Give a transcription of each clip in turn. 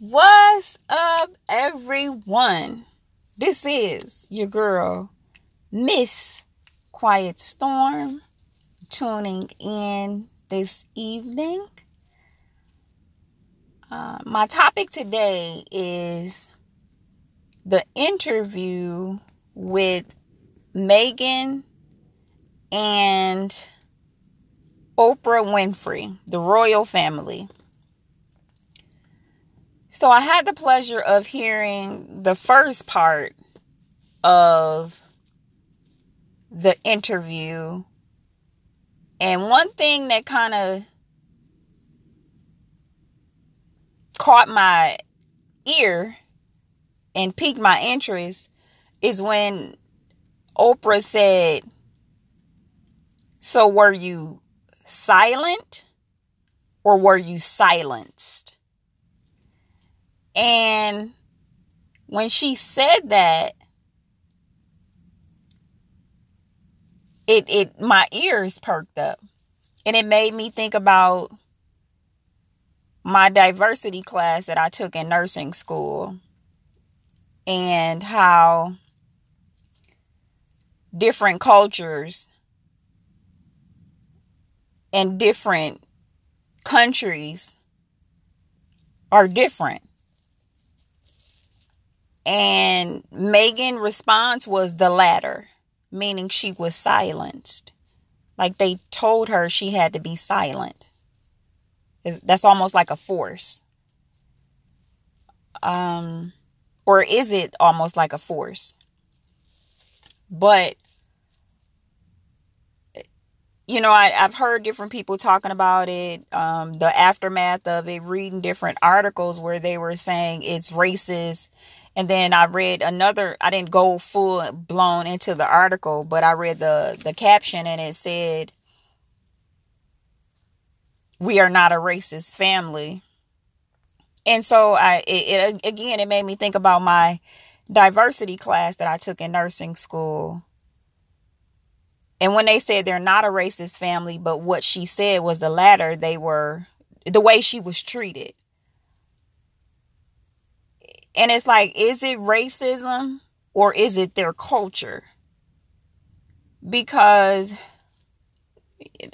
What's up, everyone? This is your girl, Miss Quiet Storm, tuning in this evening. Uh, my topic today is the interview with Meghan and Oprah Winfrey, the royal family. So I had the pleasure of hearing the first part of the interview. And one thing that kind of caught my ear and piqued my interest is when Oprah said, So were you silent or were you silenced? And when she said that, it it my ears perked up. And it made me think about my diversity class that I took in nursing school and how different cultures and different countries are different. And Meghan's response was the latter, meaning she was silenced. Like they told her she had to be silent. That's almost like a force. Um or is it almost like a force? But you know, I, have heard different people talking about it, um, the aftermath of it, reading different articles where they were saying it's racist. And then I read another, I didn't go full blown into the article, but I read the, the caption and it said, We are not a racist family. And so I, it, it again, it made me think about my diversity class that I took in nursing school and when they said they're not a racist family, but what she said was the latter, they were the way she was treated. And it's like, is it racism or is it their culture? Because,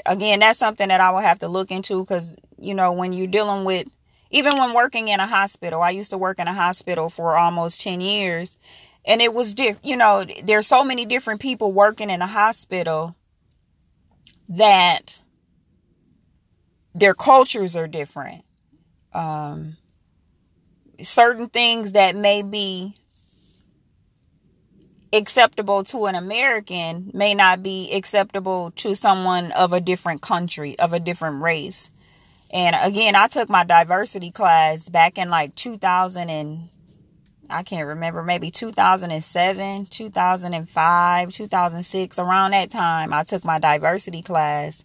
again, that's something that I will have to look into because, you know, when you're dealing with, even when working in a hospital, I used to work in a hospital for almost 10 years and it was different you know there's so many different people working in a hospital that their cultures are different um, certain things that may be acceptable to an American may not be acceptable to someone of a different country, of a different race. And again, I took my diversity class back in like 2000 and I can't remember, maybe 2007, 2005, 2006, around that time, I took my diversity class.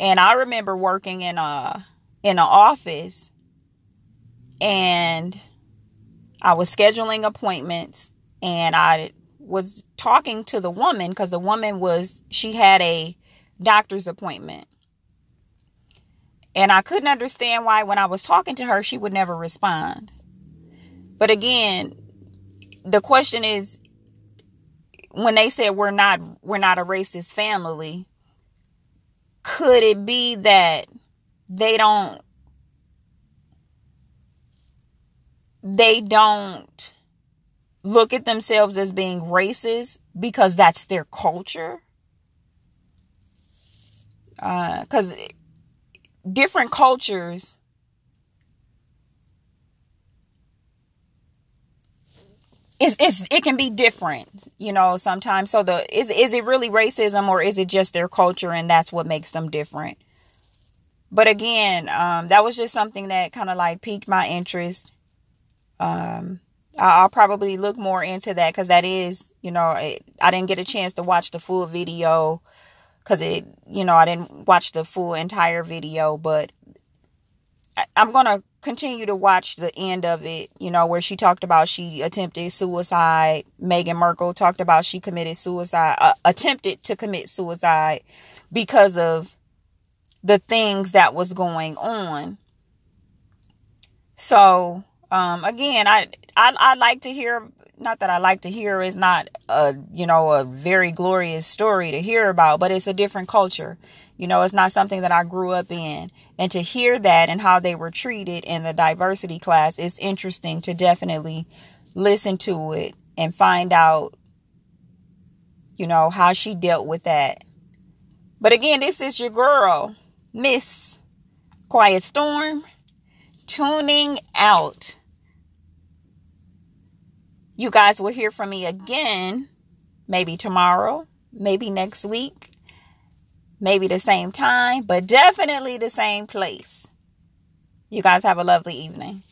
And I remember working in a in an office and I was scheduling appointments and I was talking to the woman cuz the woman was she had a doctor's appointment. And I couldn't understand why when I was talking to her she would never respond. But again, the question is when they said we're not we're not a racist family, could it be that they don't they don't look at themselves as being racist because that's their culture? Because uh, different cultures it's, it's it can be different you know sometimes. So the is is it really racism or is it just their culture and that's what makes them different? But again um, that was just something that kind of like piqued my interest. Um, I'll probably look more into that because that is, you know, it, I didn't get a chance to watch the full video because it, you know, I didn't watch the full entire video, but I'm to continue to watch the end of it, you know, where she talked about she attempted suicide. Meghan Markle talked about she committed suicide, uh, attempted to commit suicide because of the things that was going on. So, um, again, I, I I like to hear. Not that I like to hear is not a you know a very glorious story to hear about, but it's a different culture. You know, it's not something that I grew up in, and to hear that and how they were treated in the diversity class is interesting to definitely listen to it and find out. You know how she dealt with that. But again, this is your girl, Miss Quiet Storm, tuning out. You guys will hear from me again, maybe tomorrow, maybe next week, maybe the same time, but definitely the same place. You guys have a lovely evening.